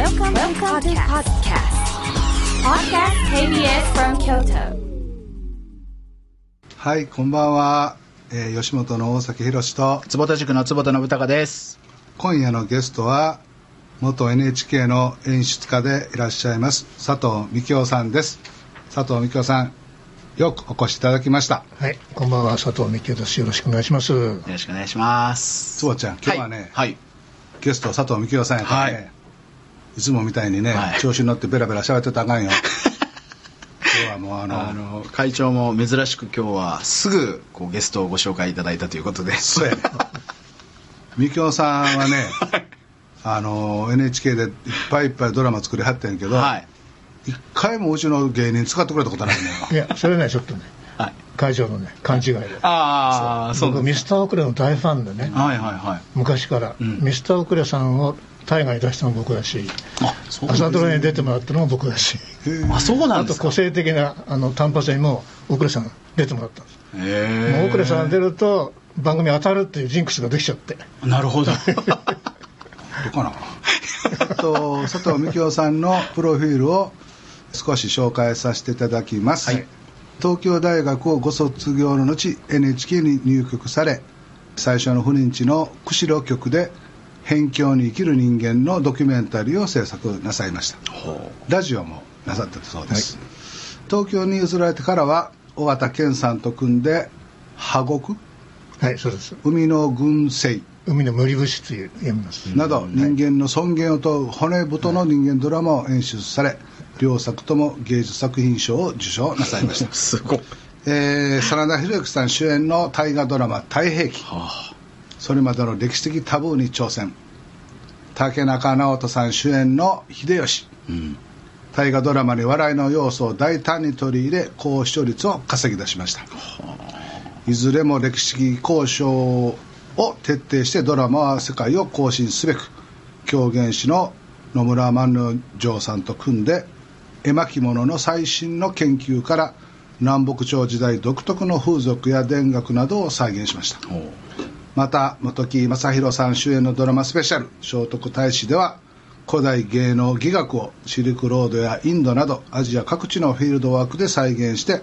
Welcome, Welcome to podcast. Podcast KBS from Kyoto. はい、こんばんは。えー吉本の大崎宏と、坪田塾の坪田信孝です。今夜のゲストは、元 NHK の演出家でいらっしゃいます、佐藤幹夫さんです。佐藤幹夫さん、よくお越しいただきました。はい、こんばんは、佐藤美希です。よろしくお願いします。よろしくお願いします。つぼちゃん、今日はね、はい。ゲスト佐藤幹夫さんやからね、はいい、つもみたいにね、はい調子に乗ってベラベラ喋ってたらあかんよ。今日はもうあの、あの会長も珍しく今日はすぐこうゲストをご紹介いただいたということで。そうやね。みきおさんはね、あの NHK でいっぱいいっぱいドラマ作りはってんけど、はい。一回もうちの芸人使ってくれたことないねいや、それね、ちょっとね、はい。会長のね、勘違いで。ああ、そう僕、ミスターオクレの大ファンでね、はいはいはい。昔から、うんミスターオクレさんを大河に出したのも僕だし、朝ドラに出てもらったのも僕だし、あ、そうなあとんですか。個性的なあの単発にもオクレさん出てもらったんです。へもうオクレさん出ると、番組当たるっていうジンクスができちゃって。なるほど。どうかなと佐藤幹夫さんのプロフィールを少し紹介させていただきます、はい東京大学をご卒業の後 NHK に入局され最初の不妊地の釧路局で辺境に生きる人間のドキュメンタリーを制作なさいました。ほラジオもなさったそうです、東京に移られてからは尾形健さんと組んで「破国はい、そうです。海の群生」海の無理節という読みます。など人間の尊厳を問う骨太の人間ドラマを演出され両作とも芸術作品賞を受賞なさいました。う。すごい。えー真田広之さん主演の大河ドラマ「太平記。は」それまでの歴史的タブーに挑戦竹中直人さん主演の「秀吉あ。うん。」大河ドラマに笑いの要素を大胆に取り入れ高視聴率を稼ぎ出しましたいずれも歴史的交渉を徹底してドラマは世界を更新すべく狂言師の野村万之丞さんと組んで絵巻物の最新の研究から南北朝時代独特の風俗や田楽などを再現しました。また本木正弘さん主演のドラマスペシャル「聖徳太子」では古代芸能技学をシルクロードやインドなどアジア各地のフィールドワークで再現して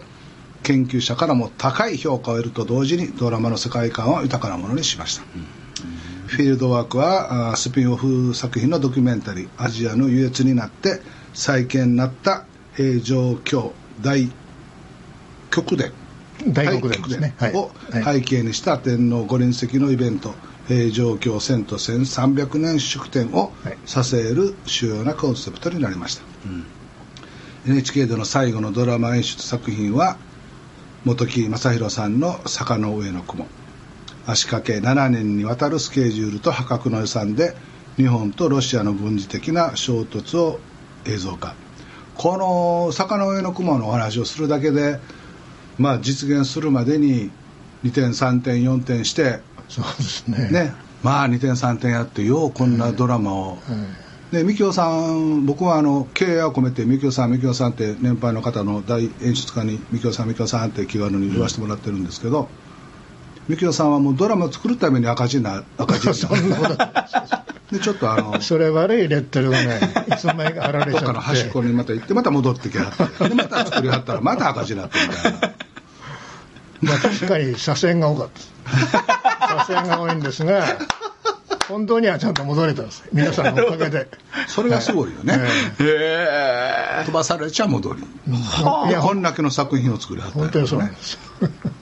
研究者からも高い評価を得ると同時にドラマの世界観を豊かなものにしました、フィールドワークはスピンオフ作品のドキュメンタリー「アジアの優越になって再建になった平城京大極殿」大黒伝ですね。はい。をはい。背景にした天皇五輪席のイベント。平城京遷都1300年祝典をはい。支える主要なコンセプトになりました、NHK での最後のドラマ演出作品は本木正弘さんの「坂の上の雲」足掛け7年にわたるスケジュールと破格の予算で日本とロシアの軍事的な衝突を映像化。この坂の上の雲のお話をするだけでまあ実現するまでに2点3点4点してそうですね。ね。まあ2点3点やってようこんなドラマを、はいでみきおさん僕はあの敬愛を込めてみきおさんみきおさんって年配の方の大演出家にみきおさんみきおさんって気軽に言わせてもらってるんですけど、みきおさんはもうドラマを作るために赤字な赤字。そんなこと。でちょっとあのそれ悪いレッテルがね、いつの間にか貼られちどっかのゃっ、端ってこにまた行ってまた戻ってきはって。でまた作りはったらまた赤字になってみたいなまあ確かに左遷が多かった。左遷が多いんですが、本当にはちゃんと戻れたんです。皆さんのおかげで。それがすごいよね、へえ。飛ばされちゃ戻りいや、こんだけの作品を作りはった本当にそうなんです。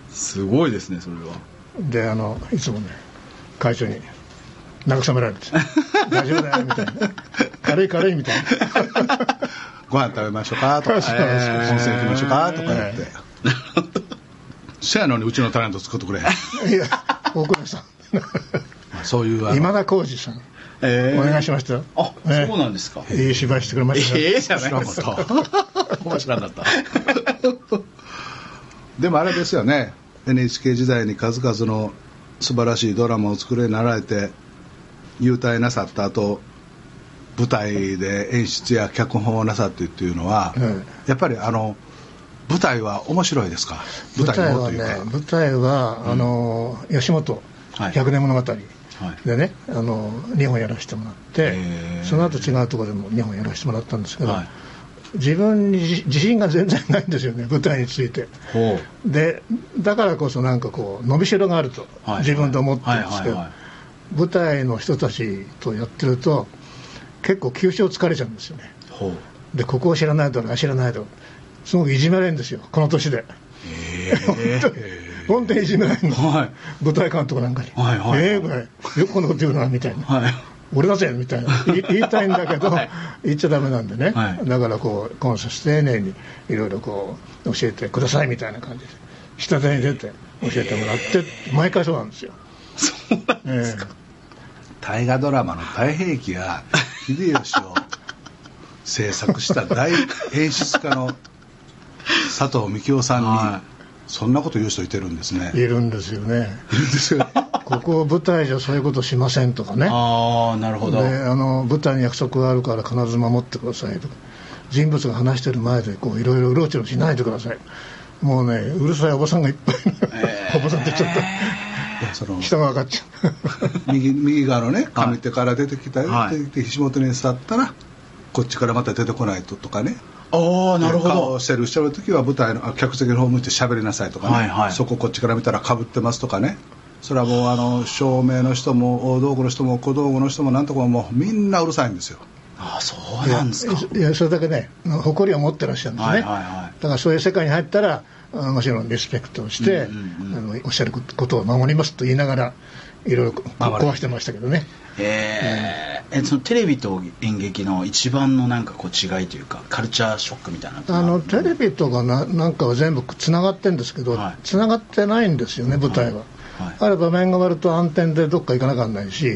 すごいですね、それは。で、あの、いつもね、会長に慰められて、大丈夫だよ、みたいな。軽い軽いみたいな。ご飯食べましょうかとか、温泉行きましょうかとか言って、せやのにうちのタレント作ってくれ いや、大倉さん。そういう今田耕司さん、えお願いしましたよ。あ、ねそうなんですか。いい芝居してくれましたよ。ええじゃないですか。面白かった。でもあれですよね NHK 時代に数々の素晴らしいドラマを作れになられて優待なさった後舞台で演出や脚本をなさってっていうのは、うんやっぱりあの舞台は面白いですか？舞台はね舞台は、あの吉本はい。百年物語、はい。でねあの2本やらせてもらってその後違うところでも2本やらせてもらったんですけど、はい。自分に自自信が全然ないんですよね舞台について。でだからこそなんかこう伸びしろがあるとはい。自分で思ってるんですけど、舞台の人たちとやってると結構急所疲れちゃうんですよね。でここを知らないだろうあ知らないだろうすごくいじめられるんですよこの年で。本当に。本当にいじめられるの、はい。舞台監督なんかに、はいはい。ええぐらいよくこんなこと言うなみたいな、はい。俺だぜみたいな。言い言いたいんだけど、はい。言っちゃダメなんでね、はい。だからこう今節丁寧にいろいろこう教えてくださいみたいな感じで下手に出て教えてもらって毎回そうなんですよ。そうなんですか、大河ドラマの「太平記」が秀吉を制作した大演出家の佐藤幹夫さんに、はそんなこと言う人いてるんですね。いるんですよね。いるんですよね。ここ舞台じゃそういうことしませんとかね。ああなるほど。であの舞台に約束があるから必ず守ってくださいとか。人物が話してる前でこういろいろうろちょろしないでください。もうねうるさいおばさんがいっぱい、おばさんって言っちゃっいやそのた人が分かっちゃう。右右側のね上手から出てきたよ、はい出てきて肘元に座ったらこっちからまた出てこないととかねああなるほど。してるしてる時は舞台のあ客席の方向いて喋りなさいとかね、はいはい。そここっちから見たらかぶってますとかね。それはもうあの照明の人も大道具の人も小道具の人もなんとかもうみんなうるさいんですよ。ああそうなんですか。いやそれだけね誇りを持ってらっしゃるんですね、はいはいはい。だからそういう世界に入ったらあもちろんリスペクトをして、うんうんあのおっしゃることを守りますと言いながらいろいろ壊してましたけどね。えーえそのテレビと演劇の一番のなんかこう違いというかカルチャーショックみたいなあのテレビとかななんかは全部つながってるんですけど、はい。つながってないんですよね舞台は、はい。ある場面が終わると暗転でどっか行かなきゃなんないし、は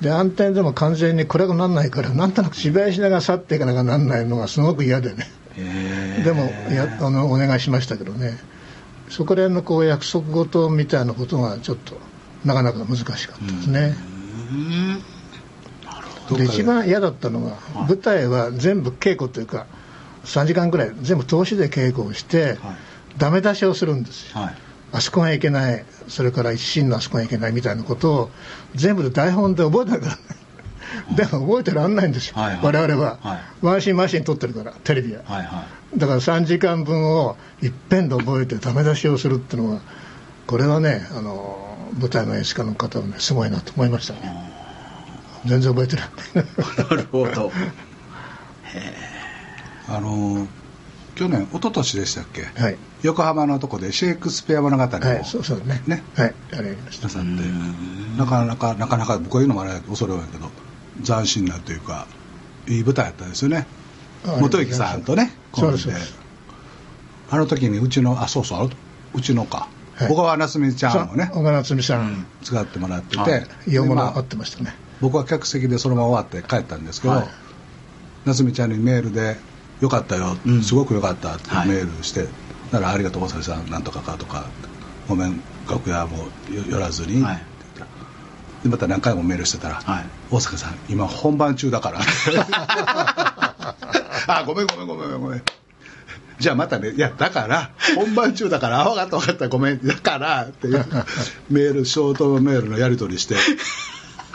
い。で暗転でも完全に暗くならないからなんとなく芝居しながら去っていかなきゃなんないのがすごく嫌でね。えー。でもやあのお願いしましたけどね。そこら辺のこう約束事みたいなことがちょっとなかなか難しかったですね、うんで。一番嫌だったのが、舞台は全部稽古というか3時間くらい全部通しで稽古をして、はい。ダメ出しをするんですよ。はい。あそこがいけないそれから一心のあそこがいけないみたいなことを全部で台本で覚えてなきゃならでも覚えてらんないんですよ、はいはい。我々は、はい。ワンシーンワンシーン撮ってるからテレビは、はいはだから3時間分をいっぺんで覚えてダメ出しをするっていうのはこれはねあの舞台の演出家の方はねすごいなと思いましたね全然覚えてない。いなるほど。あの去年一昨年でしたっけ、はい。横浜のとこでシェイクスピア物語を。はいそうそうね。ね。はいあれやりました。なさって。なかなかなかなか僕は言うのもあれ恐れ多いけど斬新なというかいい舞台やったんですよね。あ元行さんとねコンビで。す。あの時にうちのあそうそううちのか、はい。小川夏美ちゃんをね小川夏美さん、使ってもらってて、はい洋物でまあ合ってましたね僕は客席でそのまま終わって帰ったんですけど、はい。夏美ちゃんにメールで「よかったよ、うん。すごくよかった」ってはいメールして「ならありがとう大崎さんなんとかか」とか「ごめん楽屋もよ寄らずに」って言はい。でまた何回もメールしてたら「はい。大阪さん今本番中だから」あごめんごめんごめんごめんじゃあまたねいやだから本番中だからあ分かった分かったごめん。だからっていうメールショートメールのやり取りして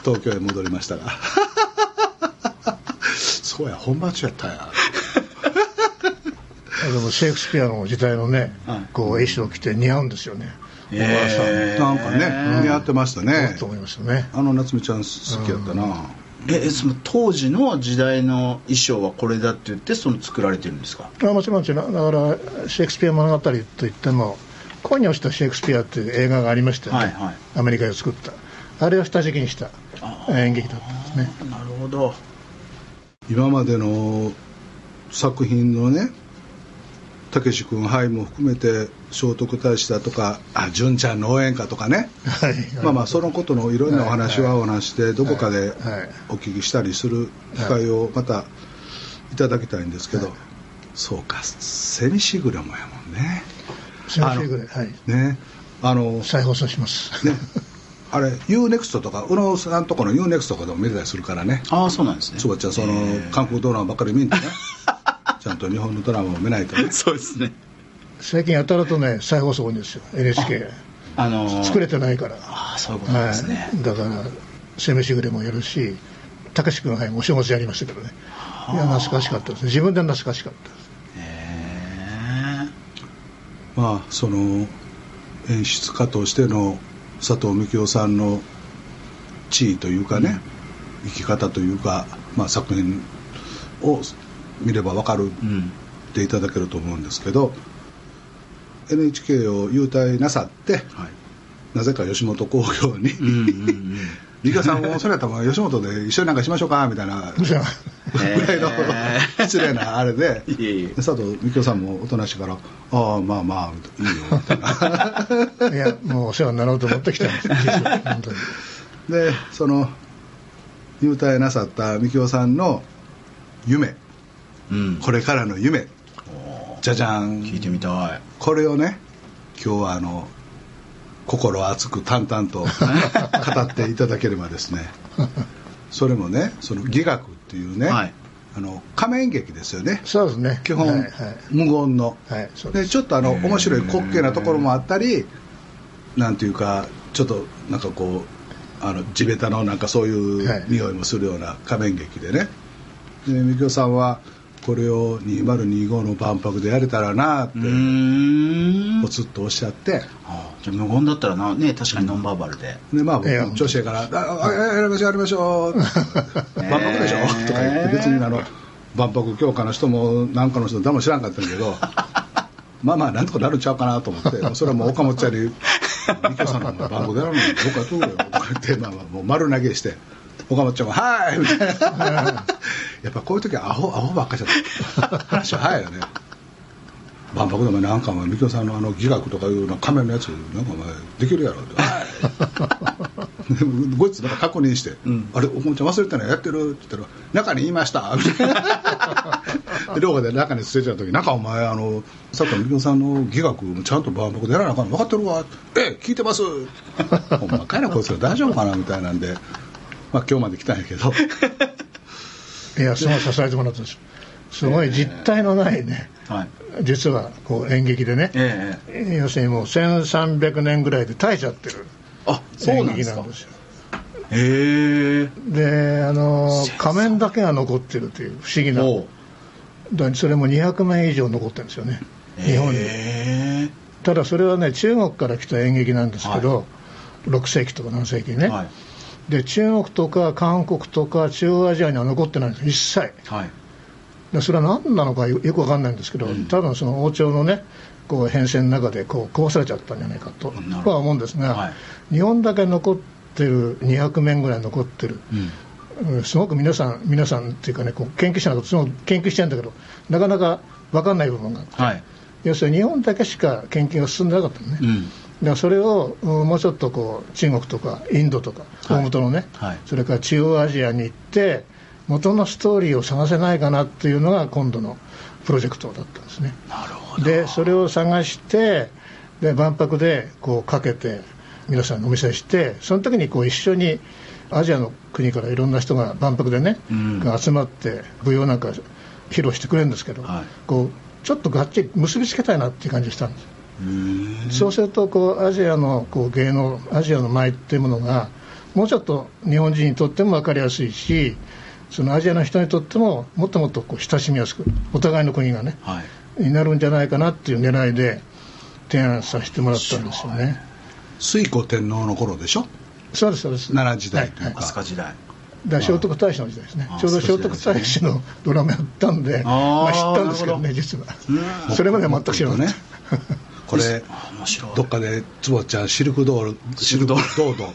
東京へ戻りましたが。そうや本番中やったんや。でもシェイクスピアの時代のね、はい。こう衣装を着て似合うんですよね。小川さん、えーなんかね似合ってましたね。と思いますよね。あの夏美ちゃん好きやったな、えその当時の時代の衣装はこれだって言ってその作られてるんですか？あもちろんもちろん。だからシェイクスピア物語といっても「恋に落ちたシェイクスピア」っていう映画がありましたよね、はいはい。アメリカで作ったあれを下敷きにした演劇だったんですね。なるほど。今までの作品のねたけし君ハイも含めて聖徳太子だとかあ純ちゃんの応援歌とかね。はい。まあまあそのことのいろんなお話はお話してどこかではい。はい。お聞きしたりする機会をまたいただきたいんですけど、そうかセミシグラもやもんね。すみませんぐらい。はいね。あの再放送します、ねあれ UNEXT とか宇野さんとこの UNEXT とかでも見れたりするからね。ああそうなんですね。そばちゃんそのえー。韓国ドラマばっかり見んとね。ちゃんと日本のドラマも見ないとね。そうですね。最近やたらとね再放送多いんですよ。NHK あのー。作れてないから。ああそういうことなんですね、はい、だから攻めしぐれもやるしたけし君ははいお正月やりましたけどね。いや懐かしかったですね。自分で懐かしかったです。へまあその演出家としての佐藤幹夫さんの地位というかね、生き方というか、まあ、作品を見れば分かるっていただけると思うんですけど NHK を優待なさってはい。なぜか吉本興業にうんうんうん「美香さんもそれやったら吉本で一緒になんかしましょうか」みたいなぐらいのへー失礼なあれで。佐藤幹夫さんもおとなしいから「ああまあまあいいよ」みたいな。いやもうお世話になろうと思ってきたんです 本当に。でその入隊なさった幹夫さんの夢。うん。これからの夢。じゃじゃん。聞いてみたい。これをね今日はあの心熱く淡々と 語っていただければですね。それもねその戯学っていうね、はい。あの仮面劇ですよね。そうですね。基本、はいはい。無言の、はいそうです。でちょっとあの面白い滑稽なところもあったりなんていうかちょっとなんかこうあの地べたのなんかそういう匂いもするような仮面劇でね。でみきおさんはこれを2025の万博でやれたらなってポツッとおっしゃって。あじゃあ無言だったらなね確かにノンバーバルで。でまあ僕調子やから「ああやりましょうやりましょう」万博でしょ?」とか言って別にあの万博協会の人もなんかの人誰も知らんかったんやけど まあまあなんとかなるんちゃうかなと思ってもうそれはもう岡本ちゃんに「みきおさんの万博でやるのに僕はどうよ」とか言って、まあ、まあもう丸投げして岡本ちゃんが「はい!」みたいな。やっぱこういう時はアホアホばっかりじゃった話は早いよね。万博でもなんかお前みきおさんのあの戯学とかいうの仮面のやつなんかお前できるやろって「はい! 」でこいつなんか確認して「ん。あれおもちゃん忘れてないやってる?」って言ったら「中に言いました」みたいな。で廊下で中に捨てちゃう時「中お前あの佐藤みきおさんの戯学ちゃんと万博でやらなあかんの分かってるわ」え聞いてます」「ほんまかいなこいつら。大丈夫かな」みたいなんでまあ今日まで来たんやけど。いやすごい支えてもらったんですすごい実体のないね。はい。実はこう演劇でね。ええ要するにもう1300年ぐらいで絶えちゃってるあそう演なんですか劇なんですよへえ。であの仮面だけが残ってるという不思議な。それも200名以上残ってるんですよね。日本に。へただそれはね中国から来た演劇なんですけど、6世紀とか7世紀ね、えはいで中国とか韓国とか中央アジアには残ってないんです一切。はい。でそれは何なのかよよく分かんないんですけど、多分その王朝のねこう変遷の中でこう壊されちゃったんじゃないかとは思うんですが、はい。日本だけ残ってる200面ぐらい残ってる、うん。うんすごく皆さん皆さんっていうかねこう研究者のことすごく研究してるんだけどなかなか分かんない部分があって。はい。要するに日本だけしか研究が進んでなかったのね、うんだそれをうんもうちょっとこう中国とかインドとかはい。大元のね、はい。それから中央アジアに行って元のストーリーを探せないかなっていうのが今度のプロジェクトだったんですね。なるほど。でそれを探してで万博でこうかけて皆さんにお見せしてその時にこう一緒にアジアの国からいろんな人が万博でね、うん。が集まって舞踊なんか披露してくれるんですけど、はい。こうちょっとがっちり結びつけたいなっていう感じがしたんですそうするとこうアジアのこう芸能アジアの舞っていうものがもうちょっと日本人にとっても分かりやすいしそのアジアの人にとってももっともっとこう親しみやすくお互いの国がねはい。になるんじゃないかなっていう狙いで提案させてもらったんですよね。推古天皇の頃でしょ？そうですそうです。奈良時代というはいか飛鳥時代。だから聖徳太子の時代ですね。あちょうど聖徳太子のドラマやったんでまあ、知ったんですけどね実は。うんそれまでは全く知らなかっね。たこれあ面白い。どっかで坪ちゃんシルクドールシルクドード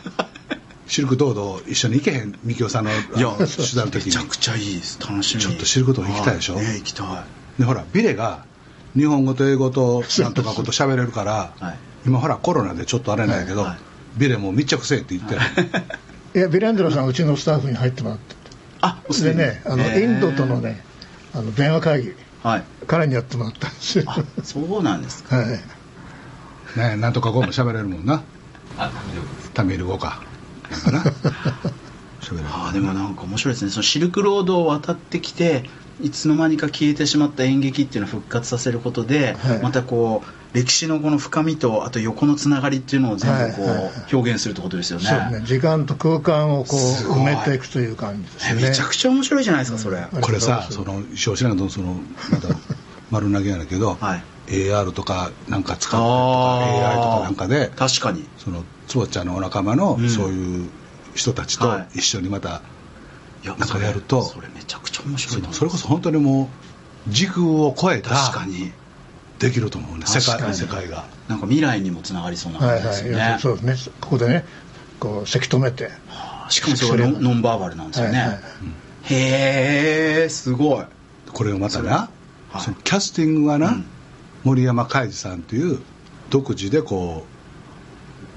シルクドード一緒に行けへんみきおさんのいや取材の時に。めちゃくちゃいいです。楽しみ。ちょっと知ること行きたいでしょ。はね行きたい。でほらビレが日本語と英語となんとかこと喋れるから、はい。今ほらコロナでちょっとあれなんやけど、はい。ビレも密着せえって言ってる。いやビレンドラさんうちのスタッフに入ってもらって。あでねあのインドとのねあの電話会議。はい。彼にやってもらったんですよ。あそうなんですか。はいねなんとか語も喋れるもんな。タミル語か。なんかな。喋れる。あーでもなんか面白いですね。そのシルクロードを渡ってきていつの間にか消えてしまった演劇っていうのを復活させることで、はい。またこう歴史のこの深みとあと横のつながりっていうのを全部こう、はい。はいはい表現するってことですよね。そうね。時間と空間をこう埋めていくという感じですえね。めちゃくちゃ面白いじゃないですかそれ、うんこれさその少子なんとそのまた丸投げやねんけど、はい AR とかなんか使ったりとか AI とかなんかで確かに。その坪ちゃんのお仲間のうん。そういう人たちとはい。一緒にまた、なんかやるとそれめちゃくちゃ面白いそれこそ本当にもう時空を超えた確かに。できると思うね世界世界が。なんか未来にもつながりそうなはい感じですよね、はいそうですね。ここでねこうせき止めて。しかもそれがノンノンバーバルなんですよね、はいはい。へえすごい。これがまたなはい。そのキャスティングがな、うん森山海二さんという独自でこ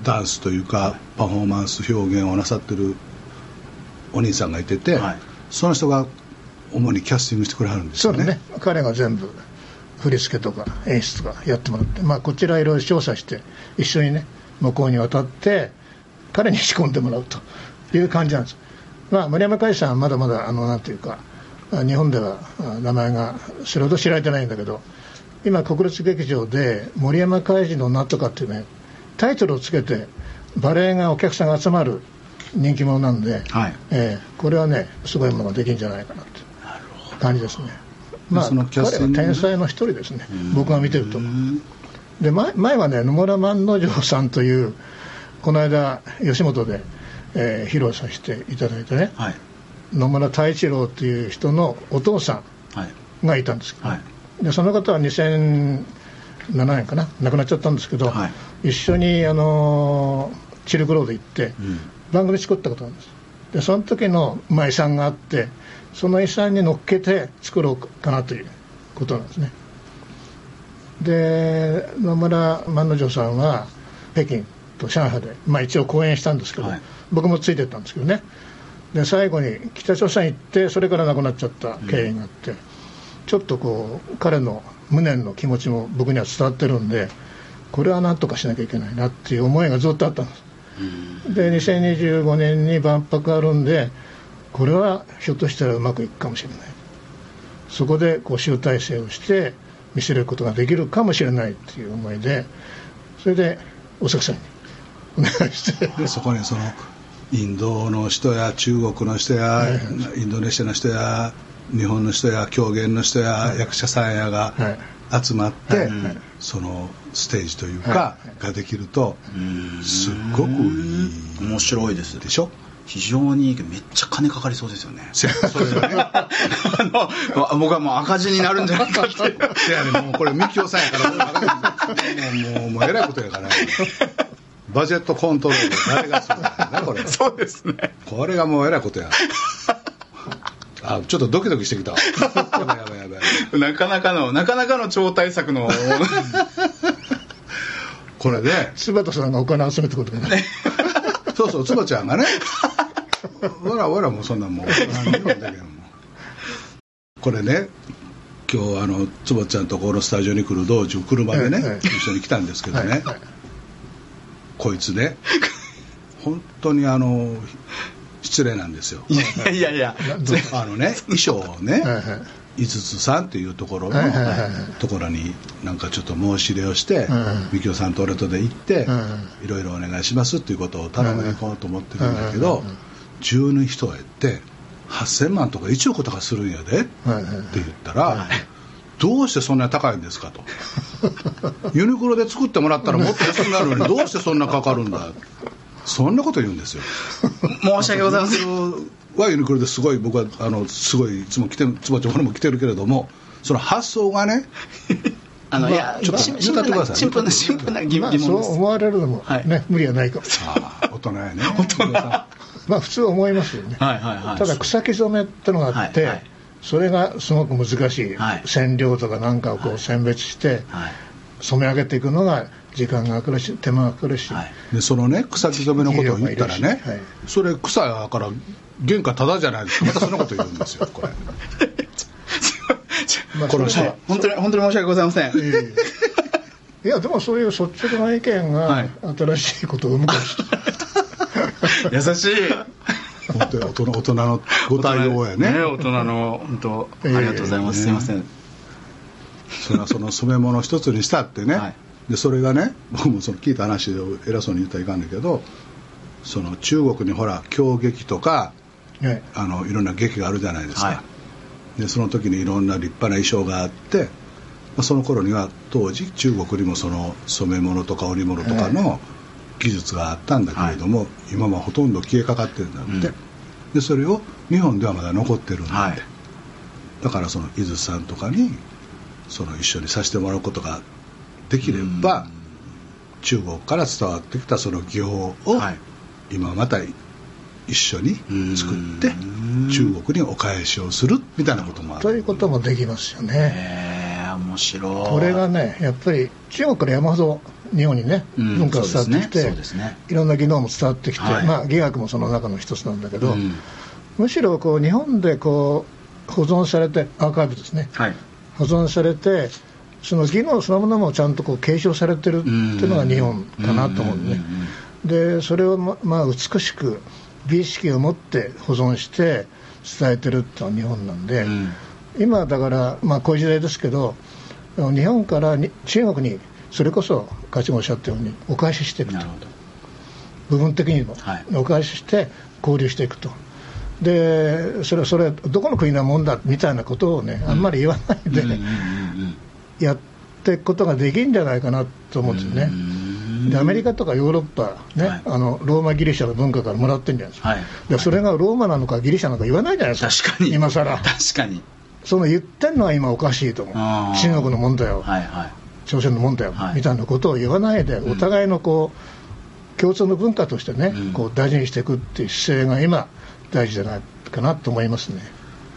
うダンスというかパフォーマンス表現をなさってるお兄さんがいてて、はい。その人が主にキャスティングしてくれはるんですよね。そうだね。彼が全部振り付けとか演出とかやってもらって、まあ、こちらいろいろ調査して一緒にね向こうに渡って彼に仕込んでもらうという感じなんです、まあ、森山海さんはまだまだあのなんていうかあ日本ではあ名前がそれほど知られてないんだけど今国立劇場で森山海二のなんとかっていうねタイトルをつけてバレエがお客さんが集まる人気者なんで、はい。ええこれはねすごいものができるんじゃないかなって感じですね。まあ彼は天才の一人ですね僕が見てると。うんで前前はね野村万之丞さんというこの間吉本で、えー披露させていただいてねはい。野村太一郎という人のお父さはい。んがいたんですけど、はいでその方は2007年かな亡くなっちゃったんですけど、はい。一緒にあのーチルクロード行って、うん。番組作ったことなんです。でその時の、まあ、遺産があってその遺産に乗っけて作ろうかなということなんですね。で野村万之丞さんは北京と上海で、まあ、一応講演したんですけど、はい。僕もついてったんですけどね。で最後に北朝鮮行ってそれから亡くなっちゃった経緯があって、ちょっとこう彼の無念の気持ちも僕には伝わってるんでこれはなんとかしなきゃいけないなっていう思いがずっとあったんです。で2025年に万博あるんでこれはひょっとしたらうまくいくかもしれない。そこでこう集大成をして見せることができるかもしれないっていう思いでそれで大阪さんにお願いして。でそこにそのインドの人や中国の人や、インドネシアの人や日本の人や狂言の人や、役者さんやがはい。集まって、はい。そのステージというか、はができるとうん。すっごくいい面白いです。でしょ？非常にいいけどめっちゃ金かかりそうですよね。せそうですよね。あの僕はもう赤字になるんじゃないかって。せやねもうこれみきおさんやからもうもうもうえらいことやから。バジェットコントロール誰がするんだなこれ。そうですね。これがもうえらいことやあちょっとドキドキしてきたわ。やばいやばいやばい。なかなかのなかなかの超大作の。これで柴田さんがお金集めたことがないそうそう坪ちゃんがね。わらわらもうそんなんもう何にもできへんもん。これね今日あの坪ちゃんとこのスタジオに来る道中車でね、はいはい。一緒に来たんですけどね、はいはい。こいつね本当にあの失礼なんですよ。いやいやいや。あのね 衣装をね、五つさんっていうところの、ところになんかちょっと申し入れをして、みきおさんと俺とで行って、いろいろお願いしますっていうことを頼みに行こうと思ってるんだけどうんうんうん十二人へって8000万とか1億とかするんやでって言ったら、どうしてそんなに高いんですかと。ユニクロで作ってもらったらもっと安くなるのにどうしてそんなかかるんだそんなこと言うんですよ。申し訳ございません。はユニクロですごい僕はあのすごいいつも来てるつばちゃん俺も来てるけれどもその発想がね あのいやちょっとシン言ってってくださいシンプルなシンプルな疑まあ疑問ですそう思われるのも、はい。ね無理はないかも。ああ大人やね。大人。まあ普通思いますよね、はいはいはい。ただ草木染めってのがあって、はいはい。それがすごく難しい、はい。染料とかなんかをこう選別してはい。染め上げていくのが時間がかかるし手間がかかるし、はい。でそのね草木染めのことを言ったらね、はい。それ草やから原価ただじゃないですか。またそんなこと言うんですよこれ。まあこの人それは。本当に本当に申し訳ございません。いやでもそういう率直な意見はい。が新しいことを生むかもしれない、優しい。本当に大人大人のご対応やね。大人の本当あえ。えりがとうございます、すいません。それはその染め物一つにしたってね、はいでそれがね僕もその聞いた話で偉そうに言ったらいかんだけどその中国にほら狂劇とかはいあのいろんな劇があるじゃないですか、はい。でその時にいろんな立派な衣装があって、まあ、その頃には当時中国にもその染め物とか織物とかの技術があったんだけれども、今はほとんど消えかかってるんだって、うん。でそれを日本ではまだ残ってるんだって、はい。だからその井筒さんとかにその一緒にさせてもらうことができれば、中国から伝わってきたその技法を、はい。今また一緒に作ってうん中国にお返しをするみたいなこともある。ということもできますよね。へえ面白い。これがね、やっぱり中国から山ほど日本にね、うん文化が伝わってきて、そうですね。いろんな技能も伝わってきて、はい。まあ、技学もその中の一つなんだけど、うん。むしろこう日本でこう保存されて、アーカイブですね、はい。保存されて、その技能そのものもちゃんとこう継承されてるっていうのが日本かなと思うね。でそれをま、まあ、美しく美意識を持って保存して伝えてるってのは日本なんで、うん。今だから、まあ、こういう時代ですけど日本からに中国にそれこそ勝ちもおっしゃったようにお返ししていくと部分的にも、はい。お返しして交流していくと。でそれはそれはどこの国のもんだみたいなことをねあんまり言わないで、やっていくことができるんじゃないかなと思うんですよね。でアメリカとかヨーロッパ、ねはい。あのローマギリシャの文化からもらってるんじゃないですか、はい。でそれがローマなのかギリシャなのか言わないじゃないですか。確かに。今さら確かに。その言ってんのは今おかしいと思う。中国のもんだよ、はいはい。朝鮮のもんだよ、はい。みたいなことを言わないで、お互いのこう共通の文化としてね、うん。こう大事にしていくっていう姿勢が今大事じゃないかなと思いますね。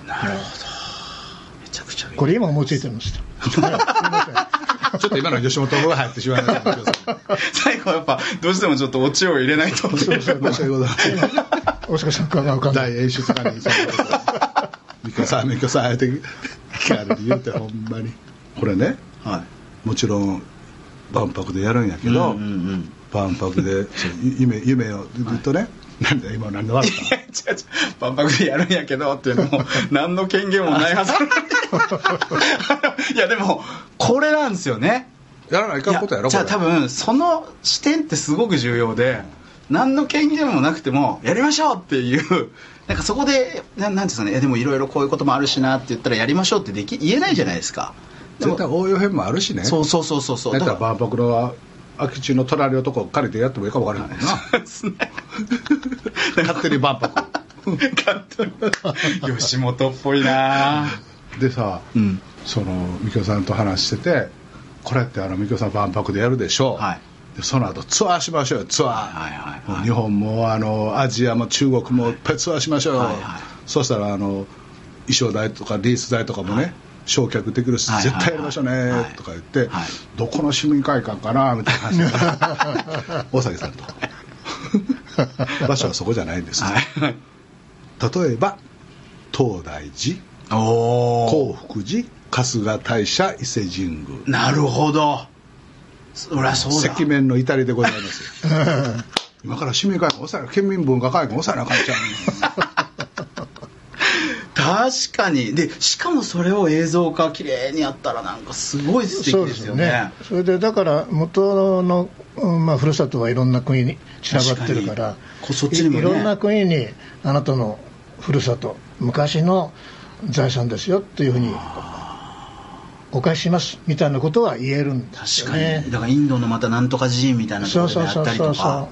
なるほどこれ今思いついてました。ちょっと今の吉本語が入ってしまいましたけど最後やっぱどうしてもちょっとオチを入れないと。申し訳ございません大阪さんか。んない大演出家にミコさんミコさんあえて聞かれて言うてほんまに。これねはい。もちろん万博でやるんやけど、うんうんうん。万博で夢夢を言うとね、なんだ今何で笑っいや違う違う万博でやるんやけどっていうのも何の権限もないはず。いやでもこれなんですよね。たやらないかんことやろいじゃあ多分その視点ってすごく重要で何の権限もなくてもやりましょうっていうなんかそこでななんていうんですかね。えでもいろいろこういうこともあるしなって言ったらやりましょうってでき言えないじゃないですか。絶対応用編もあるしね。そうそうそうそうそう。だから万博の空き地の隣のとこ借りてやってもいいかもわからないもんな。勝手に万博。勝手に。吉本っぽいな。でさ、うん。そのみきおさんと話しててこれってあのみきおさん万博でやるでしょ。う、はい。でその後ツアーしましょうよツアー、はいはいはい。日本もあのアジアも中国もいっぱいツアーしましょうよ、はいはい。そしたらあの衣装代とかリース代とかもね、はい焼却できるし、はいはいはい。絶対やりましょうね、はい。とか言って、はい。どこの市民会館かなみたいな。話 大崎さんと。場所はそこじゃないんです、はい。例えば東大寺お興福寺春日大社伊勢神宮。なるほど。そりゃそうだ。赤面の至りでございます。よ 今から市民会館抑えな県民文化会館抑えなあかんちゃう確かに。でしかもそれを映像化綺麗にやったらなんかすごい素敵ですすよね。それでだから元の、うんまあ、ふるさとはいろんな国に散らばってるからそっちにもね。いいろんな国にあなたのふるさと昔の財産ですよっていうふうにお返ししますみたいなことは言えるんです確かよねに。だからインドのまたなんとか寺院みたいなところであったりとか。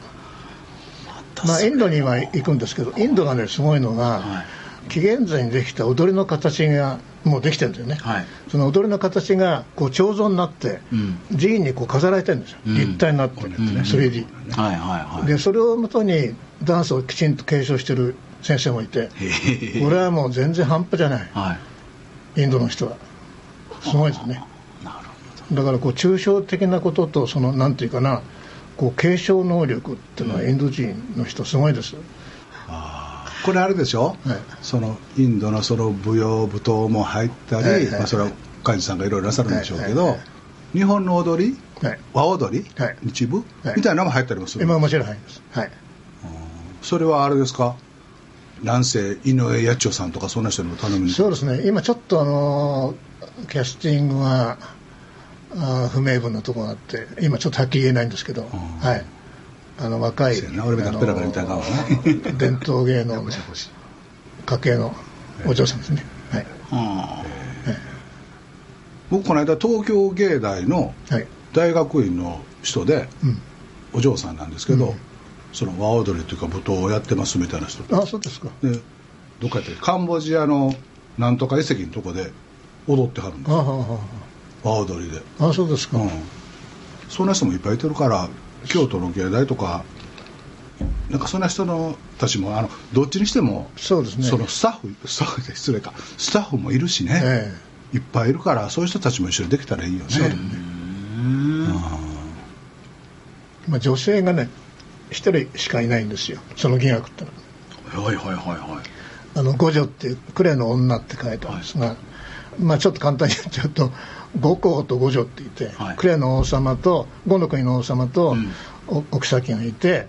うまあインドには行くんですけどインドがねすごいのが、はい紀元前にできた踊りの形がもうできてるんですよね、はい。その踊りの形がこう彫像になって、うん。寺院にこう飾られてるんですよ、うん。立体になってるんですね、うん。3D、はいはいはい。でそれをもとにダンスをきちんと継承してる先生もいてへえこれはもう全然半端じゃない。はい。インドの人は。すごいですね。なるほだからこう抽象的なこととそのなんていうかなこう継承能力っていうのはインド人の人すごいです、これあれでしょ、はい。そのインドのその舞踊舞踏も入ったり、はいはいはい。まあ、それは幹事さんがいろいろなさるんでしょうけど、日本の踊りはい。和踊り、はい。日舞、はい。みたいなのも入ったりもする今もちろん入ります。はい。それはあれですか？南西井上八千代さんとかそんな人にも頼みに。そうですね。今ちょっとあのキャスティングがあー不明文のところがあって今ちょっとはっきり言えないんですけど、はいあの若い伝統芸能の家系のお嬢さんですね。はい、あ僕この間東京芸大のはい。大学院の人でうん、お嬢さんなんですけど、うん。その和踊りというか舞踏をやってますみたいな人であそうですか。どっかやってカンボジアのなんとか遺跡のとこで踊ってはるんですああ和踊りで、あそうですか、うん、そんな人もいっぱいいてるから京都の芸大とかなんかそんな人のたちもあのどっちにしてもそうですね。そのスタッフスタッフで失礼かスタッフもいるしね、えいっぱいいるからそういう人たちも一緒にできたらいいよね。そうだね。えまあ、女性がね一人しかいないんですよ。その戯楽ってのは。あはいはいはいはい。あの五女っていう「呉の女」って書いてあるんですが、まあちょっと簡単に言っちゃうと五皇と五女って言って、はい。呉の王様と五の国の王様と、うん。おお妃がいて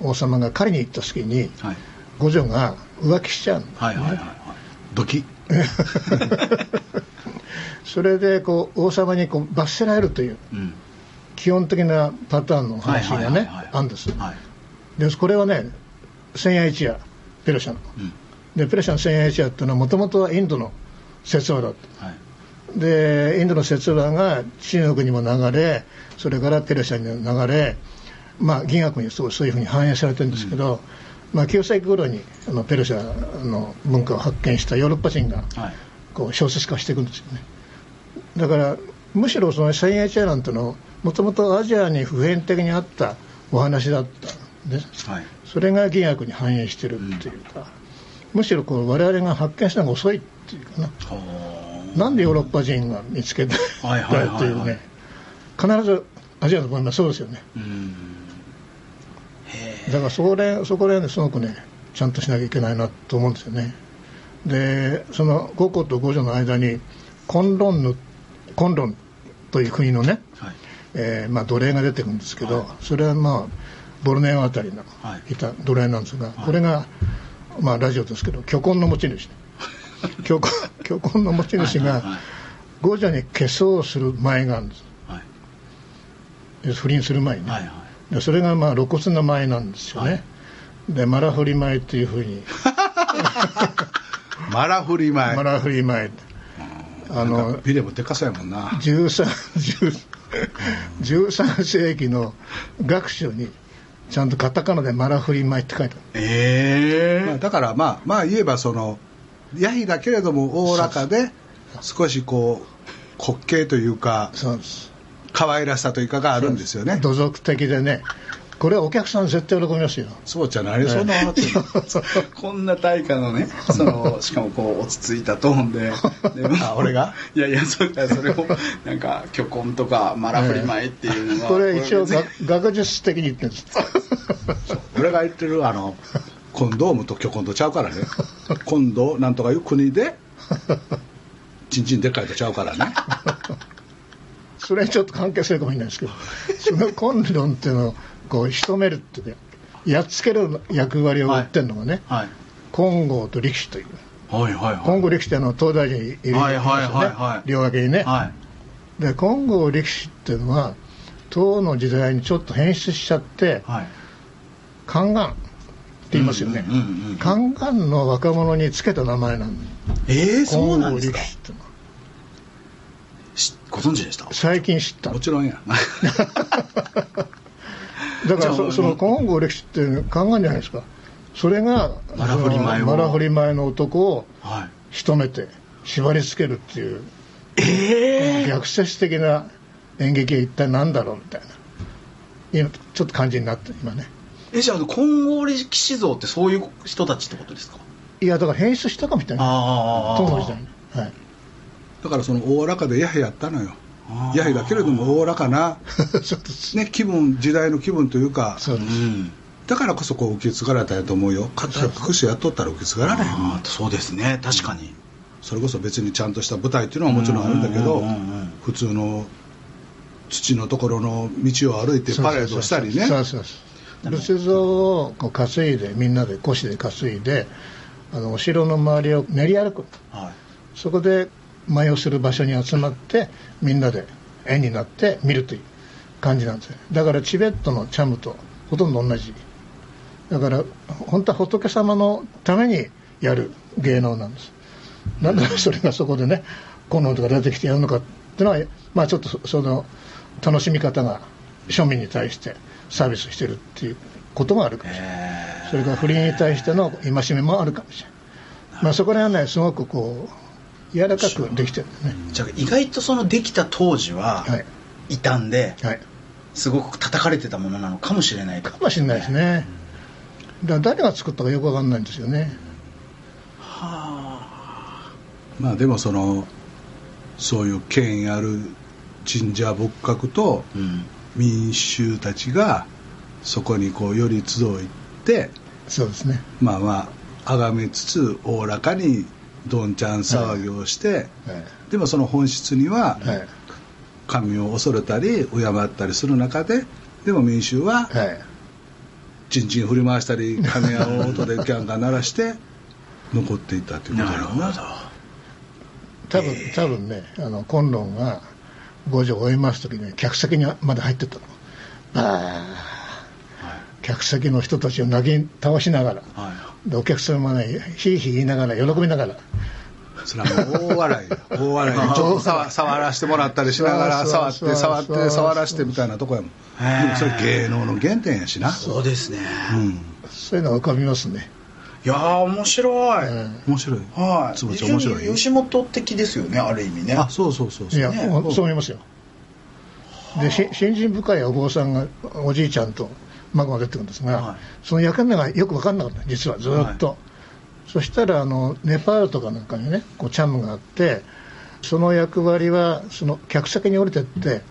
王様が狩りに行った時にはい。五女が浮気しちゃうの。はいはいはいはい。ドキ。それでこう王様にこう罰せられるといううん。基本的なパターンの話がねあるんです。はい。でこれはね千夜一夜ペルシャのうん。でペルシャの千夜一夜っていうのはもともとはインドの説話だったはいでインドの説話が中国にも流れそれからペルシャにも流れ、まあ、銀学にそうそういうふうに反映されてるんですけど、まあ、9世紀頃にあのペルシャの文化を発見したヨーロッパ人がはい。こう小説化していくんですよね。だからむしろその千夜一夜なんてのもともとアジアに普遍的にあったお話だったんです。はい。それが銀学に反映してるっていうか、むしろこう我々が発見したのが遅いっていうかな。ほなんでヨーロッパ人が見つけたていうね、必ずアジアの文明はそうですよね。だからそれそこで、ね、すごくね、ちゃんとしなきゃいけないなと思うんですよね。で、その五皇と五女の間に、コンロンヌ、コンロンという国のね、えはい。えーまあ、奴隷が出てくるんですけど、はい。それはまあ、ボルネオあたりのはい。いた奴隷なんですが、これが、まあ、ラジオですけど、巨根の持ち主。ね。巨根巨根の持ち主が五女に化粧をする前があるんです。はい。で不倫する前に。ね、はいはい。でそれがまあ露骨な前なんですよね、はい。でマラフリ前っていうふうに。マラフリ前マラフリ前あのかビデオもでかそうやもんな。13 13世紀の学書にちゃんとカタカナでマラフリ前って書いてあええまあ、だからまあまあ言えばそのヤヒだけれどもおおらかで少しこう滑稽というかるそうです。可愛らしさというかがあるんですよね。土俗的でねこれはお客さん絶対喜びますよ。そうじゃない？そんな笑ってるこんな大化のねその しかもこう落ち着いたトーンで。であ俺が？いやいやそれそれをなんか巨根とかマラフリ前っていうのはこれ一応学術的に言ってるんです。俺が言ってるあのコンドームと巨根とちゃうからね。今度なんとかいう国でちんちんでっかいとちゃうからね。それにちょっと関係するかもしれないですけどその根論っていうのをこう仕留めるっていうかやっつける役割を負ってるのがね、はい金剛と力士という。はいはいはい。金剛力士ってあの東大寺にいるんですよね、はいはいはいはい。両脇にね、はい。で金剛力士っていうのは唐の時代にちょっと変質しちゃってはい。宦官言いますよね、うんうんうんうん。宦官の若者につけた名前なんだええそうなんですか？ご存知でした？最近知ったもちろんや。だからそその金剛歴史っていう考えじゃないですか。それがマラフリ前マラフリ前の男をはい。仕留めて縛り付けるっていうええ逆説的な演劇は一体何だろうみたいな今ちょっと感じになって今ねえじゃあ金剛力士像ってそういう人たちってことですか？いやだから変質したかもしれない。あ唐の時代にはい。だからそのおおらかでヤヒやったのよ。あー。ヤヒだけれどもおおらかな、ね、気分時代の気分というか。そうです、うん。だからこそこう受け継がれたんやと思うよ。堅くしてやっとったら受け継がれへん。そうですね。確かに。それこそ別にちゃんとした舞台っていうのはもちろんあるんだけど普通の土のところの道を歩いてパレードしたりね仏像をこう担いでみんなで腰で担いであのお城の周りを練り歩く。はい。そこで舞をする場所に集まってみんなで、円になって見るという感じなんですよ。だからチベットのチャムとほとんど同じ。だから本当は仏様のためにやる芸能なんです。なんでそれがそこでねコンロンとか出てきてやるのかっていうのはまあちょっとそその楽しみ方が庶民に対してサービスしてるっていうこともあるかもしれない。それから不倫に対しての戒めもあるかもしれない。まあそこら辺はねすごくこう柔らかくできてるね。じゃあ意外とそのできた当時ははい。傷んではい。すごく叩かれてたものなのかもしれないと。かもしれないですね。だから誰が作ったかよくわかんないんですよね。まあでもそのそういう権威ある神社仏閣とうん民衆たちがそこにこうより集いってそうですね。まあまあ崇めつつおおらかにどんちゃん騒ぎをして、はい。でもその本質にははい。神を恐れたり敬ったりする中ででも民衆ははい。チンチン振り回したり鐘や大音でキャンキャン鳴らして残っていったということだろうな多分多分ねあのコンロンが五条を終えます時に客席にまで入ってったの。ああ客席の人たちを投げ倒しながらはでお客様がねひいひい言いながら喜びながら。それはもう大笑いよ。大笑い。でちょっと触触らせてもらったりしながら触って触って触らせてみたいなとこやもん。それ芸能の原点やしな。そうですね。うん。そういうのが浮かびますね、いやー面白い、うん。面白い。はい。つぶち面白い？吉本的ですよねある意味ね。あそうそうそうそう。いや、そう。思いますよ。でし信心深いお坊さんがおじいちゃんと孫が出てくるんですが、はい。その役目がよく分かんなかった実はずっと、そしたらあのネパールとかなんかにねこうチャムがあってその役割はその客席に降りてって、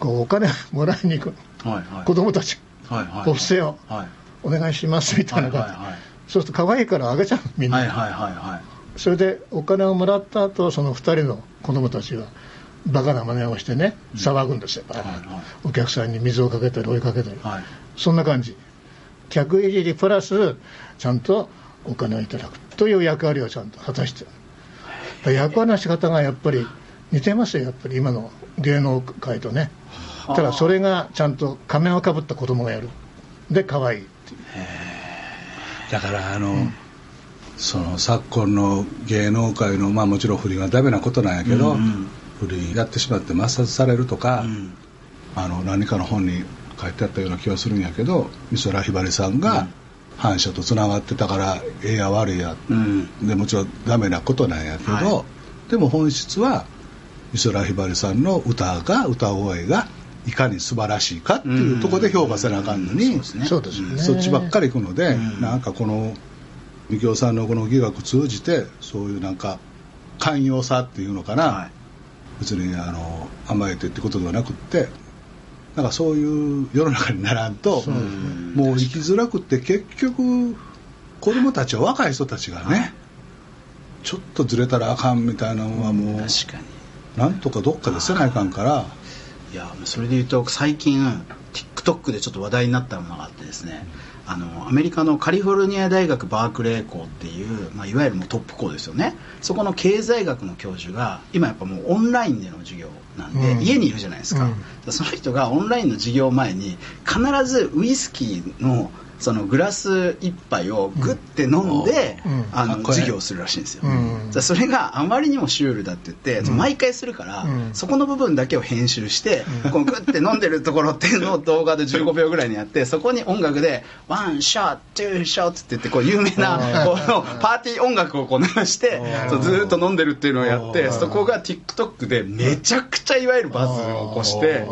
こうお金もらいに行く。はいはい。子供たち。はいはいお布施をはい。お願いしますみたいな感じ、はいそうすると可愛いからあげちゃうみんな、はいはいはいはい。それでお金をもらった後その2人の子供たちはバカな真似をしてね騒ぐんですよ、バーッはいはい。お客さんに水をかけたり追いかけたり、はいそんな感じ。客いじりプラスちゃんとお金をいただくという役割をちゃんと果たして。役割の仕方がやっぱり似てますよやっぱり今の芸能界とね。ただそれがちゃんと仮面をかぶった子供がやる。で可愛いっていうだからあの、その昨今の芸能界のまあもちろん不倫はダメなことなんやけど、うんうん。不倫やってしまって抹殺されるとか、うん。あの何かの本に書いてあったような気がするんやけど美空ひばりさんが反社とつながってたからええや悪いや、うん。でもちろんダメなことなんやけど、はでも本質は美空ひばりさんの歌が歌声がいかに素晴らしいかっていうところで評価せなあかんのに、そっちばっかり行くので、うん。なんかこのみきおさんのこの技学通じてそういうなんか寛容さっていうのかな、はい。別にあの甘えてってことではなくってなんかそういう世の中にならんと、もう生きづらくって結局子供たちは若い人たちがね、ちょっとずれたらあかんみたいなのはもう、なんとかどっかでせないかんからいやそれで言うと最近 TikTok でちょっと話題になったものがあってですね。あのアメリカのカリフォルニア大学バークレー校っていう、まあ、いわゆるもうトップ校ですよね。そこの経済学の教授が今やっぱもうオンラインでの授業なんで、うん。家にいるじゃないですか,、うん。その人がオンラインの授業前に必ずウイスキーのそのグラス一杯をグッて飲んで、うん。あの授業をするらしいんですよ、うん。それがあまりにもシュールだって言って、うん。毎回するから、うん。そこの部分だけを編集して、このグッて飲んでるところっていうのを動画で15秒ぐらいにやってそこに音楽で「ワンショットツーショット」って言ってこう有名なこのパーティー音楽をこう流してそうずーっと飲んでるっていうのをやってそこが TikTok でめちゃくちゃいわゆるバズを起こして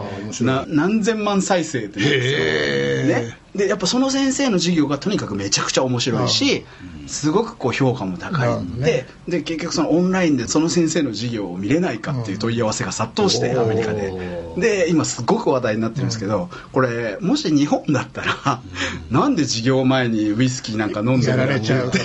な何千万再生というん。ですかねでやっぱその先生の授業がとにかくめちゃくちゃ面白いしすごくこう評価も高いんでで結局そのオンラインでその先生の授業を見れないかっていう問い合わせが殺到してアメリカで。で今すごく話題になってるんですけどこれもし日本だったらなんで授業前にウイスキーなんか飲んでられちゃうって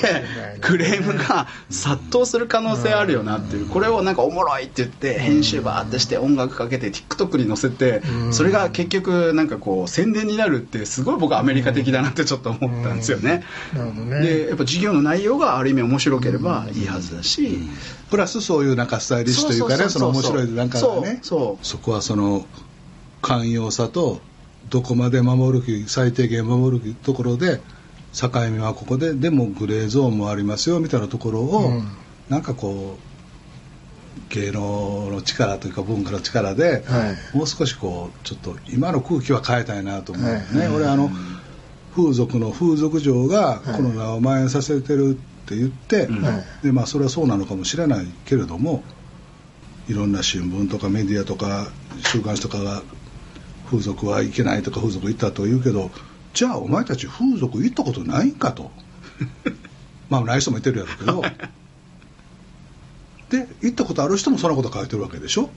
クレームが殺到する可能性あるよなっていう。これをなんかおもろいって言って編集バーってして音楽かけて TikTok に載せてそれが結局なんかこう宣伝になるってすごい僕がアメリカ的だなってちょっと思ったんですよね。なるほどね。でやっぱ授業の内容がある意味面白ければいいはずだし、プラスそういうなんかスタイリッシュというかねその面白いなんかがねそうそこはその寛容さとどこまで守る気最低限守るところで境目はここででもグレーゾーンもありますよみたいなところを、うん。なんかこう芸能の力というか文化の力で、はい。もう少しこうちょっと今の空気は変えたいなと思うよね、はい。俺あの風俗の風俗嬢がコロナを蔓延させてるって言って、うん。はい。でまあそれはそうなのかもしれないけれどもいろんな新聞とかメディアとか週刊誌とかが風俗はいけないとか風俗行ったと言うけどじゃあお前たち風俗行ったことないんかと。まあない人もいてるやろうけど で行ったことある人もそんなこと書いてるわけでしょ？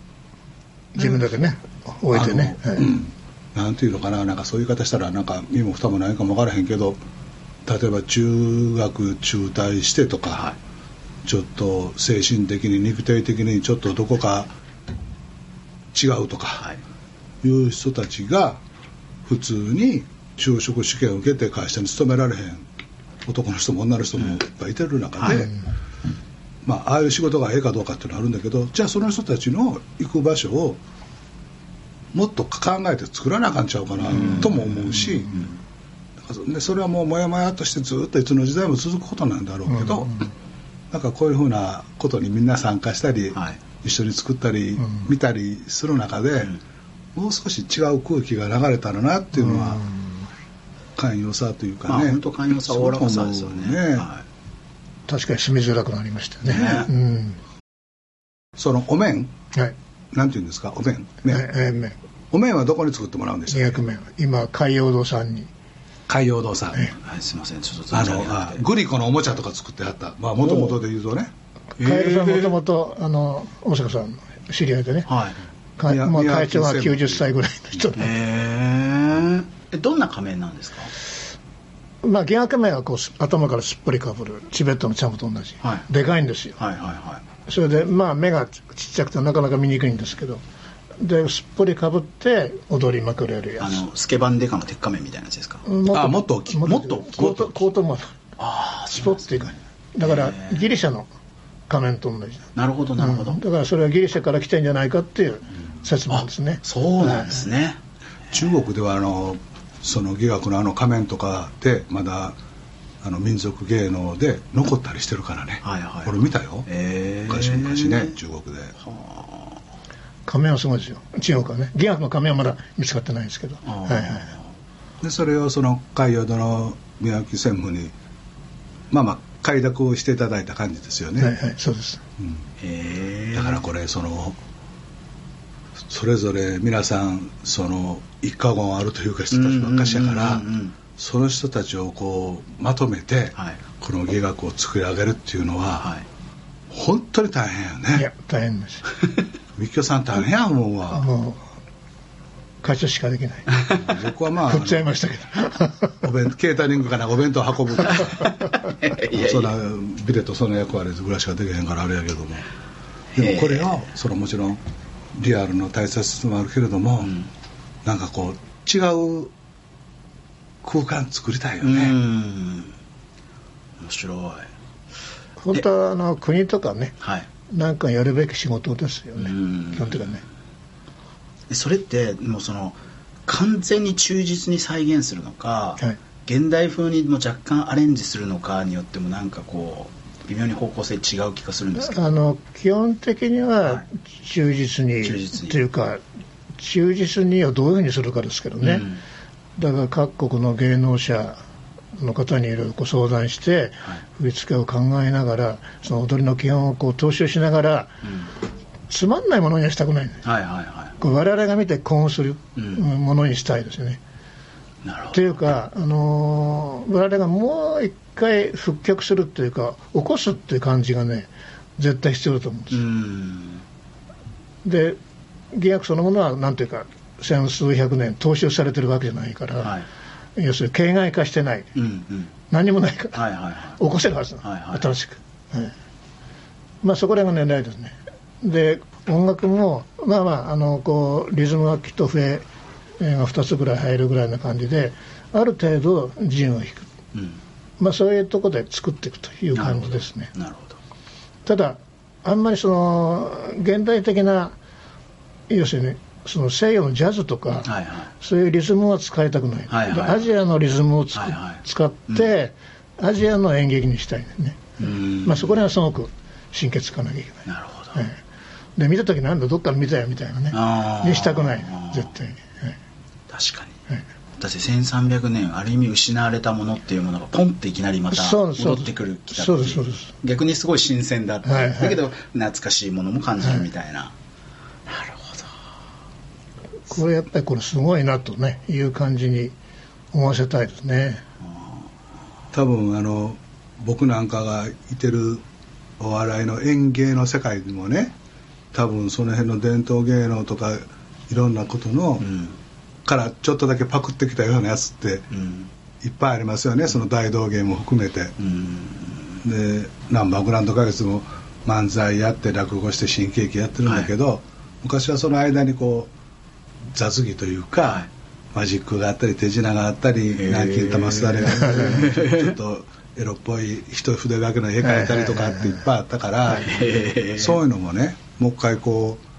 自分だけね。置いてね、はい。うん、なんていうのかな？なんかそういう言い方したらなんか身も蓋もないかも分からへんけど例えば中学中退してとか、はい。ちょっと精神的に肉体的にちょっとどこか違うとかはい。いう人たちが普通に就職試験を受けて会社に勤められへん男の人も女の人もいっぱいいてる中で、はいまあ、ああいう仕事がええかどうかっていうのはあるんだけどじゃあその人たちの行く場所をもっと考えて作らなあかんちゃうかなとも思うし、でそれはもうもやもやっとしてずっといつの時代も続くことなんだろうけど、なんかこういうふうなことにみんな参加したり、はい。一緒に作ったり、ん見たりする中で、もう少し違う空気が流れたらなっていうのは、寛容さというかね、まあ本当寛容さおおらかさですよね。ね。は確かに住みづらくなりましたよね。ね。うん。そのお面はい。なんていうんですか？お面。麺、ええ麺お面はどこに作ってもらうんでしたっけ200麺今海洋堂さんに。海洋堂さん、い、はい、すいません。ちょっとあのあグリコのおもちゃとか作ってはった。まあもともとで言うとね。カエルさんもともとあの大阪さんの知り合いでね、はい。か宮もう会長は宮城90歳ぐらいの人で、へー。えどんな仮面なんですか？まあ疑惑面はこうす頭からすっぽりかぶるチベットのチャムと同じ、はい。でかいんですよ。はいはいはい。それでまあ目がちちっちゃくてなかなか見にくいんですけど。ですっぽりかぶって踊りまくれるやあつのスケバンデカの鉄仮面みたいなやつですか？もあもっと大きい。もっとコートコートもああスポッて。いうかだからギリシャの仮面と同じなるほどなるほど、うん。だからそれはギリシャから来てんじゃないかっていう説もですね、そうなんですね、中国ではあのその戯学のあの仮面とかでまだあの民族芸能で残ったりしてるからね、はいはい。俺見たよ、へー。昔昔ね中国で。仮面はすごいですよ。中国はね。疑惑の仮面はまだ見つかってないんですけど。はいはいでそれをその海洋殿の宮城専務にまあまあ快諾をしていただいた感じですよね、はいはい。そうです。うん。へえだからこれそのそれぞれ皆さんその一家言あるというか人たちばっかしやからうんうんうんうん。その人たちをこうまとめて、はい。この芸学を作り上げるっていうのは、はい。本当に大変やいやね大変です。三木さん大変や思うわ。もう会長しかできない。僕はまあ振っちゃいましたけど。お弁ケータリングかなお弁当運ぶ。そんなビデとその役割ぐらいしかできへんからあれやけども。でもこれをそのもちろんリアルの大切さもあるけれども、んなんかこう違う空間作りたいようね、ん。面白い。本当はあの国とかねはい。なんかやるべき仕事ですよね。うん。基本的にはね。それってもうその完全に忠実に再現するのか、はい。現代風にも若干アレンジするのかによってもなんかこう微妙に方向性違う気がするんですけど。あの基本的にははい。忠実に、忠実にというか忠実にはどういうふうにするかですけどね、うん。だから各国の芸能者の方にいろいろご相談して、はい。振り付けを考えながらその踊りの基本をこう踏襲しながらつまんないものにはしたくないねはいはいはこう我々が見て興奮するうん。ものにしたいですよね。いなるほというか、あのー我々がもう一回復曲するっていうか起こすっていう感じがね絶対必要だと思うんですで戯学そのものはなんていうか千数百年踏襲されてるわけじゃないから、はい。要するに形骸化してない。うんうん。何もないから、はいはいはい。起こせるはずなの、はいはい。新しく、はい。まあそこらが狙いですね。で音楽もまあまああのこうリズムがきっと増え絵が2つぐらい入るぐらいな感じである程度陣を引く、うん。まあ、そういうところで作っていくという感じですね。なるほど。ただあんまりその現代的な要するにその西洋のジャズとか、はいはい。そういうリズムは使いたくない、はいはい。でアジアのリズムをはいはい。使って、アジアの演劇にしたいね、うん。まあ、そこら辺はすごく神経使わなきゃいけない、なるほど。ええで見た時なんだどっから見たよみたいなね。にしたくない。絶対に、え確かに。ええだって1300年ある意味失われたものっていうものがポンっていきなりまた戻ってくるきたそうですそうです。逆にすごい新鮮だった、はいはい。だけど懐かしいものも感じるみたいな、なるほどこれやっぱりこれすごいなとねいう感じに思わせたいですね。多分あの僕なんかがいてるお笑いの演芸の世界にもね多分その辺の伝統芸能とかいろんなことの、うん。からちょっとだけパクってきたようなやつってうん。いっぱいありますよねその大道芸も含めて。うん。でナンバーグランド花月も漫才やって落語して新喜劇やってるんだけど、昔はその間にこう雑技というか、はいマジックがあったり手品があったりー。南京玉すだれがあったり ちょっとエロっぽい一筆書きの絵描いたりとかっていっぱいあったからそういうのもねもう一回こう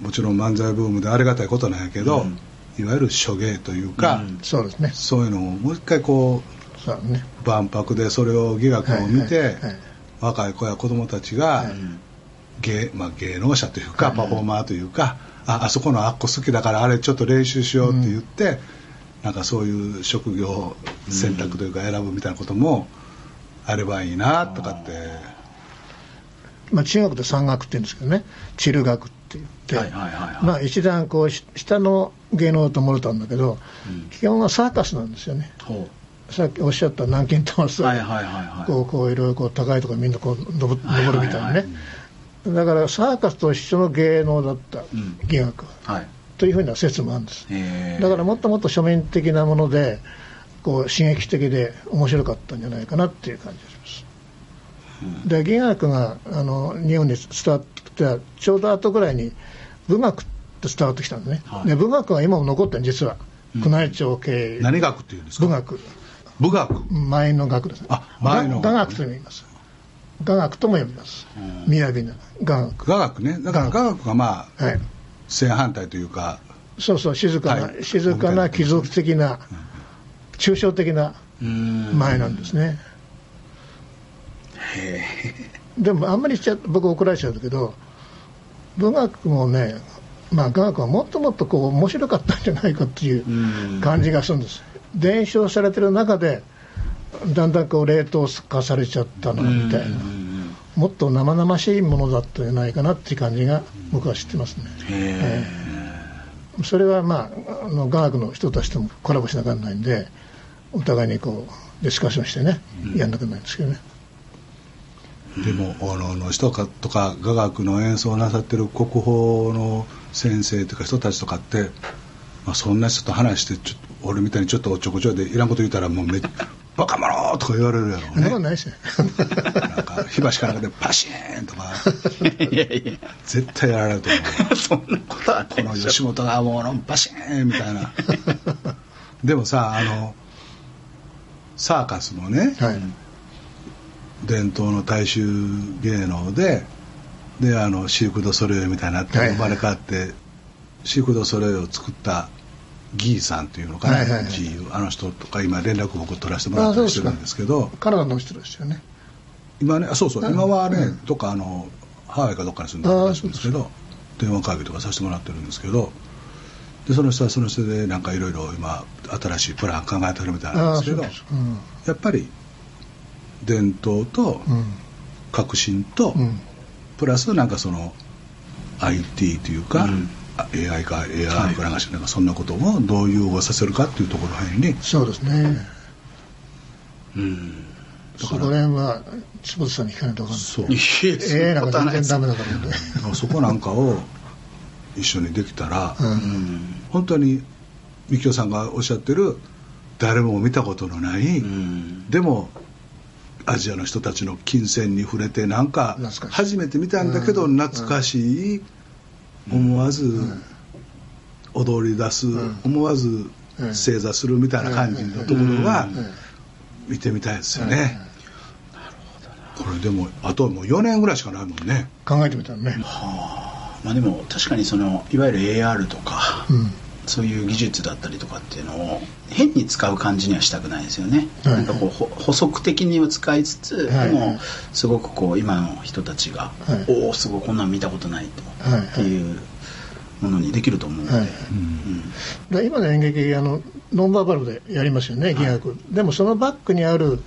もちろん漫才ブームでありがたいことなんやけど、うん。いわゆる諸芸というか、うん。そうですね。そういうのをもう一回こそうね。う万博でそれを戯学を見て、若い子や子供たちが、うん。芸まあ、芸能者というか、はい。パフォーマーというかああそこのあっこ好きだからあれちょっと練習しようって言って、なんかそういう職業選択というか選ぶみたいなこともあればいいなとかって、まあ、中学で山岳って言うんですけどね、チル学って言って、はいはいはいはい。まあ、一段こうし下の芸能だと思われたんだけど、うん。基本はサーカスなんですよね。ほさっきおっしゃった南京玉スうはいはいはいはいこうこういろいろこう高いところみんなこう登るはいはいはい。登るみたいなね、だからサーカスと一緒の芸能だったん。戯学は。い。というふうな説もあるんです。だからもっともっと庶民的なものでこう刺激的で面白かったんじゃないかなっていう感じがします。で戯学があの日本に伝わってきたちょうど後ぐらいに文学って伝わってきたんですね、はい。で文学は今も残ってる実は、宮内庁経由何学っていうんですか？文学。武学。前の学ですね。あ前のが雅楽とも言います雅楽とも呼びます。うん。雅な雅楽。雅楽ね。だから雅楽がまあはい。正反対というかそうそう静かな、はい。静かな貴族的な抽象的なうん。前なんですね、へでもあんまりしちゃ僕怒られちゃうんだけど文学もねまあ雅楽はもっともっとこう面白かったんじゃないかっていううん。感じがするんです。伝承されてる中でだんだんこう冷凍化されちゃったなみたいな。うんもっと生々しいものだったんじゃないかなっていう感じが僕は知ってますね。へそれはまああの雅楽の人たちともコラボしなきゃならないんでお互いにこうディスカッションしてね、やんなきゃないんですけどね。でもあのの人かとか雅楽の演奏をなさってる国宝の先生とか人たちとかって、まあ、そんな人と話してちょっと俺みたいにちょっとおちょこちょいでいらんこと言ったらもうめバカ者とか言われるやろそんなことうねないですね。なんか火箸かなんかでパシーンとか。えいやいや。絶対やられると思う。そんなことはないこの吉本がもうパシーンみたいな。でもさあのサーカスのね、はい。伝統の大衆芸能でであのシーク・ド・ソレイユみたいになってはいはい生まれ変わって、シーク・ド・ソレイユを作ったギーさんっていうのかな、はいはいはい。GU あの人とか今連絡僕取らせてもらったりしてるんですけど。カナダの人ですよね。今ねあそうそう。うん今はね、うん。どっかあのハワイかどっかに住んでるらしいんですけど電話会議とかさせてもらってるんですけどでその人はその人でなんかいろいろ今新しいプラン考えてるみたいなんあですけどうですうん。やっぱり伝統とうん。革新と、うん。プラスなんかその IT というか、うん。あ AI か AR かなんかしなんかそんなことをどう融合させるかっていうところらへんに。そうですね。うん。だから。そこら辺は坪田さんに聞かないと分かんない。そう。いやそんええななんか全然ダメだから。ねそこなんかを一緒にできたら、ううん。ん本当にみきおさんがおっしゃってる誰も見たことのない、うん。でもアジアの人たちの金銭に触れてなんか初めて見たんだけどうん。懐かしい思わず踊り出す、ん。思わずうん。正座するみたいな感じのところがうん。見てみたいですよね、これでもあともう4年ぐらいしかないもんね。考えてみたらね、まあでも確かにそのいわゆる AR とか、うんそういう技術だったりとかっていうのを変に使う感じにはしたくないですよね、はい。なんかこうほ補足的に使いつつ、はい。でもすごくこう今の人たちが、はい。おおすごいこんなん見たことないと、はい。っていうものにできると思うので、はい。うん。で今の演劇あのノンバーバルでやりますよね戯学、でもそのバックにある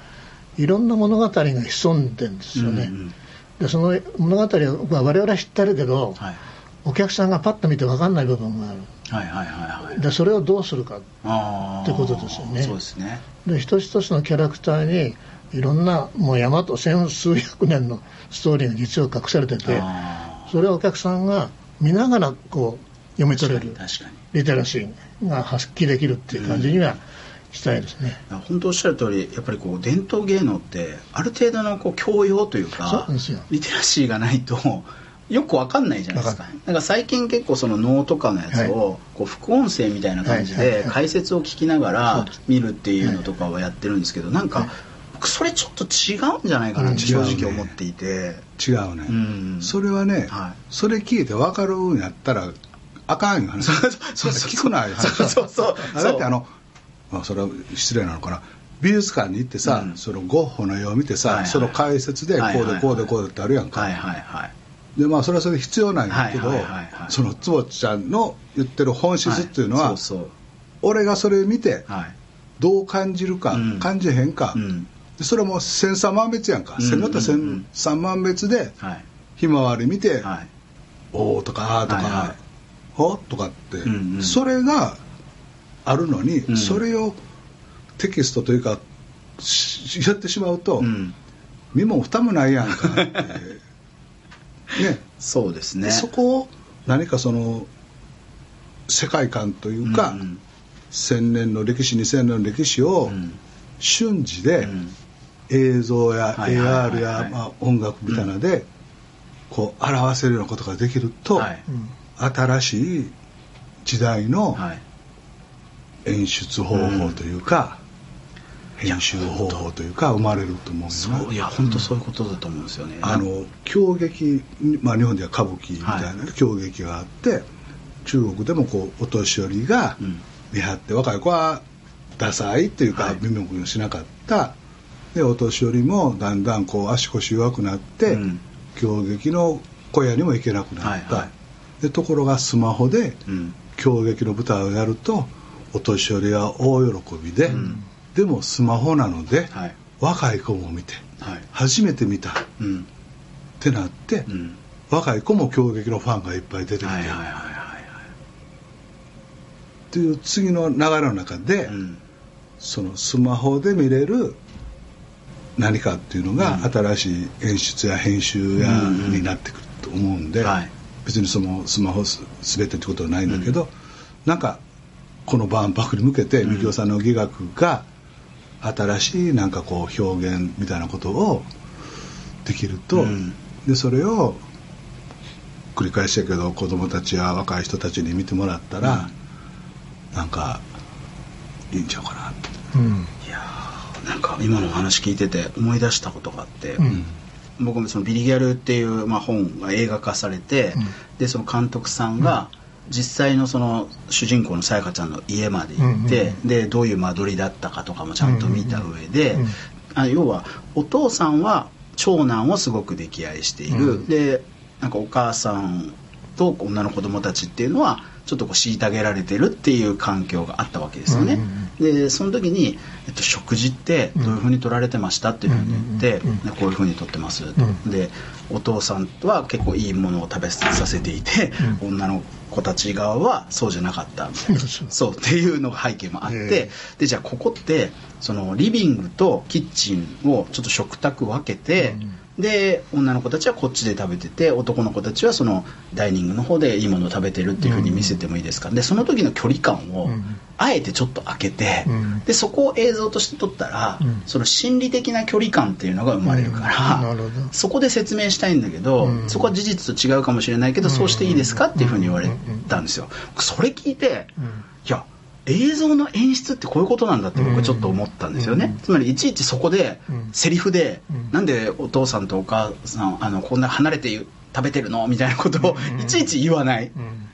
いろんな物語が潜んでるんですよね、うんうんでその物語は我々は知ってるけど、はい、お客さんがパッと見て分かんない部分があるはいはいはいはい。でそれをどうするかってことですよね。そうですね。で一つ一つのキャラクターにいろんなもう山と千数百年のストーリーが実は隠されててあそれをお客さんが見ながらこう読みー取れるリテラシーが発揮できるっていう感じにはしたいですね、本当おっしゃる通りやっぱりこう伝統芸能ってある程度のこう教養というかリテラシーがないとよくわかんないじゃないですか。なんか最近結構その能とかのやつをこう副音声みたいな感じで解説を聞きながら見るっていうのとかをやってるんですけどなんか僕それちょっと違うんじゃないかなって正直思っていて。違うね、うん。それはね、はい。それ聞いて分かるんやったらあかんよね。そうそう聞くなよそうそうそう。あだってあの、まあ、それは失礼なのかな。美術館に行ってさ、うん。そのゴッホの絵を見てさ、はいはい。その解説でこうでこうでこうでってあるやんか、はいはいはいでまあそれはそれで必要なんやけど、その坪ちゃんの言ってる本質っていうのは、俺がそれ見てはい。どう感じるか、うん。感じへんか、それも千差万別やんか、うん千のったうんうん。千差万別ではい。ひまわり見て、はい。おーとかあーとか、はいはい。ほとかって、それがあるのに、うん。それをテキストというかしやってしまうと、うん。身も蓋もないやんかって ね。そうですね。そこを何かその世界観というか、うん千年の歴史2000年の歴史をうん。瞬時でうん。映像や AR やまあ音楽みたいなのでこう表せるようなことができると、はい。うん新しい時代のはい。演出方法というか、編集方法というか生まれると思うよそういや本当そういうことだと思うんですよね、あの狂劇、まあ、日本では歌舞伎みたいなね、は狂劇があって中国でもこうお年寄りがうん。見張って若い子はダサいっていうかはい。耳もしなかった。でお年寄りもだんだんこう足腰弱くなって、うん。狂劇の小屋にも行けなくなった、でところがスマホでうん。狂劇の舞台をやるとお年寄りは大喜びで、んでもスマホなので、はい。若い子も見てはい。初めて見たっうん。てなって、うん。若い子も狂劇のファンがいっぱい出てきて、はいはいはいはいっていう次の流れの中で、はいうん。そのスマホで見れる何かっていうのが、うん。新しい演出や編集やうんうん。になってくると思うんで、はい。別にそのスマホす全てってことはないんだけど、なんかこの万博に向けてうん。みきおさんの戯学が新しいなんかこう表現みたいなことをできると、うん。でそれを繰り返しやけど子供たちや若い人たちに見てもらったら、なんかいいんちゃうかなって。うん。いやーなんか今のお話聞いてて思い出したことがあって、うん。僕もその「ビリギャル」っていう、まあ、本が映画化されて、うん。でその監督さんが実際のその主人公のさやかちゃんの家まで行って、うんうん。でどういう間取りだったかとかもちゃんと見た上で、うんうんあ要はお父さんは長男をすごく溺愛している、うん。でなんかお母さんと女の子供たちっていうのはちょっとこう虐げられてるっていう環境があったわけですよね。うんうんでその時に、えっと、食事ってどういうふうに取られてましたっていうふうに言って、うこういうふうに取ってます、うん。でお父さんは結構いいものを食べさせていて、う女の子たち側はそうじゃなかった。みたいなそうっていうのが背景もあって、えでじゃあここってそのリビングとキッチンをちょっと食卓分けて、で女の子たちはこっちで食べてて男の子たちはそのダイニングの方でいいものを食べてるっていうふうに見せてもいいですか、でその時の距離感をうん。あえてちょっと開けて、うん。でそこを映像として撮ったら、うん。その心理的な距離感っていうのが生まれるから、そこで説明したいんだけど、うん。そこは事実と違うかもしれないけど、そうしていいですか？っていうふうに言われたんですよ。それ聞いて、映像の演出ってこういうことなんだって僕はちょっと思ったんですよね、うん。つまりいちいちそこでうん。セリフで、うん。なんでお父さんとお母さんあのこんな離れて食べてるの？みたいなことをうん。いちいち言わない、うん。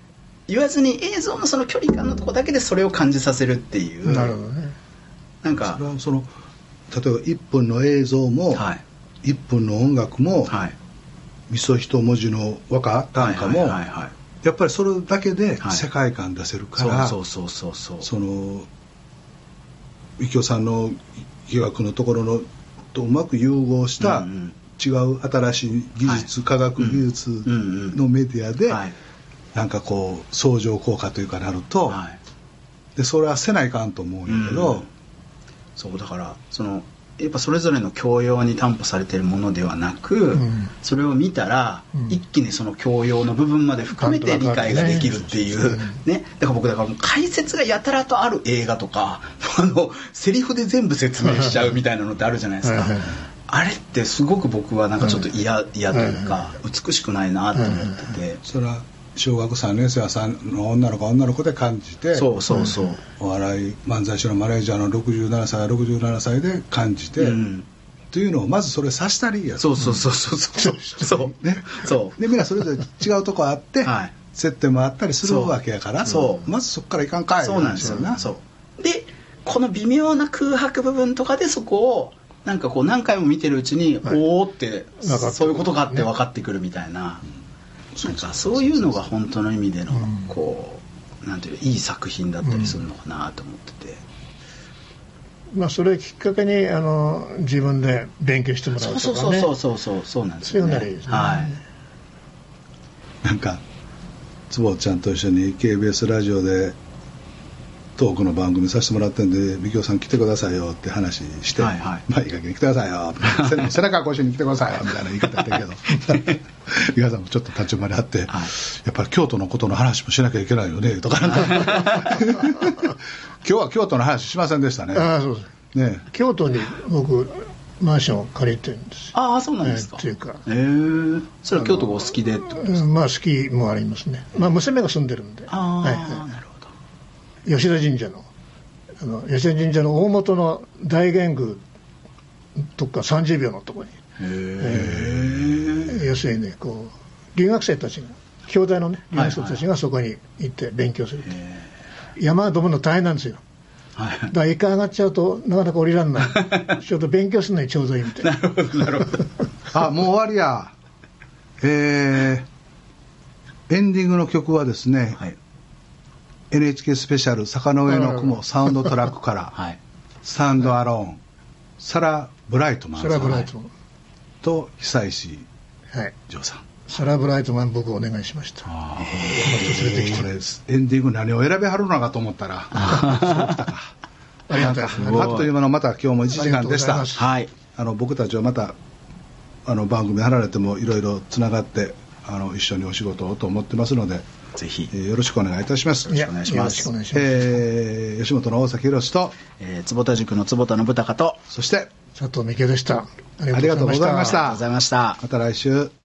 言わずに映像のその距離感のとこだけでそれを感じさせるっていう。なるほどね。なんかそれはその例えば1分の映像も、はい。1分の音楽も、はい。味噌一文字の和歌短歌も、はいはいはいはいやっぱりそれだけではい。世界観出せるから、そうそうそうそう。そうその三京さんの疑惑のところのとうまく融合したうんうん違う新しい技術、はい科学技術うんうんのメディアで、はい。なんかこう相乗効果というかなると、はい。でそれはせないかんと思うんやけど、うん。そうだからそのやっぱそれぞれの教養に担保されているものではなく、うん。それを見たら、うん。一気にその教養の部分まで含めて理解ができるっていううんね。だから僕だからもう解説がやたらとある映画とか あのセリフで全部説明しちゃうみたいなのってあるじゃないですか。はいはいはい。あれってすごく僕はなんかちょっと嫌嫌というか美しくないなと思ってて。それは小学3年生は3の女の子は女の子で感じてそうそうそう。お笑い漫才師のマネージャーの67歳は67歳で感じて、うん。というのをまずそれさしたらいいや。つそうそうそうそうそう。そ うね。そう。でみんなそれぞれ違うとこあって、はい。接点もあったりするわけやからそう。まずそこからいかんかいそうなんですよ。な。そう。でこの微妙な空白部分とかでそこをなんかこう何回も見てるうちに、はい。おおってそういうことかって分かってくるみたいな、なんかそういうのが本当の意味でのうん。こうなんていういい作品だったりするのかなと思ってて、まあそれをきっかけにあの自分で勉強してもらそううそうとかね。そうそうそうそうそうなんですそういうよねのならいいですね。はい。なんか坪ちゃんと一緒に KBS ラジオでトークの番組させてもらってんで美京さん来てくださいよって話して、はいはい。まあいい加減に来てくださいよ。背背中越しに来てくださいよみたいな言い方やったけど。美京さんもちょっと立ち回りあって、はい。やっぱり京都のことの話もしなきゃいけないよねとかなんか。今日は京都の話しませんでしたね。ああそうです。ね。京都に僕マンションを借りてるんですよ。ああそうなんですか。えーっていうか。へえそれは京都がお好きでってことうんまあ好きもありますね。まあ娘が住んでるんで。ああ、はいはなるほどい、吉田神社のあの吉田神社の大元の大玄宮とか30秒のところにへえ要するにねこう留学生たちが兄弟のね留学生たちがそこに行って勉強すると、山登るの大変なんですよ。はい。だから床上がっちゃうとなかなか降りらんない。ちょうど勉強するのにちょうどいいみたいな。なるほどなるほど。あもう終わりや。えー、エンディングの曲はですね、はい NHK スペシャル「坂の上の雲」サウンドトラックから。はい「スタンドアローン」サラ・ブライトマンサラ・ブライトマン。と久石はい。譲さん。サラ・ブライトマン僕お願いしました。あ連れてきて。これエンディング何を選びはるのかと思ったら ありがたいです。ねあっという間のまた今日も1時間でしたはい。あの僕たちはまたあの番組離れてもいろいろつながってあの一緒にお仕事をと思ってますので、ぜひ。えーよろしくお願いいたします。いやお願いします。よろしくお願いします、えー吉本の大崎宏とえー坪田塾の坪田信孝とそして佐藤美希でした。あありがとうございました。ありがとうございました。また来週。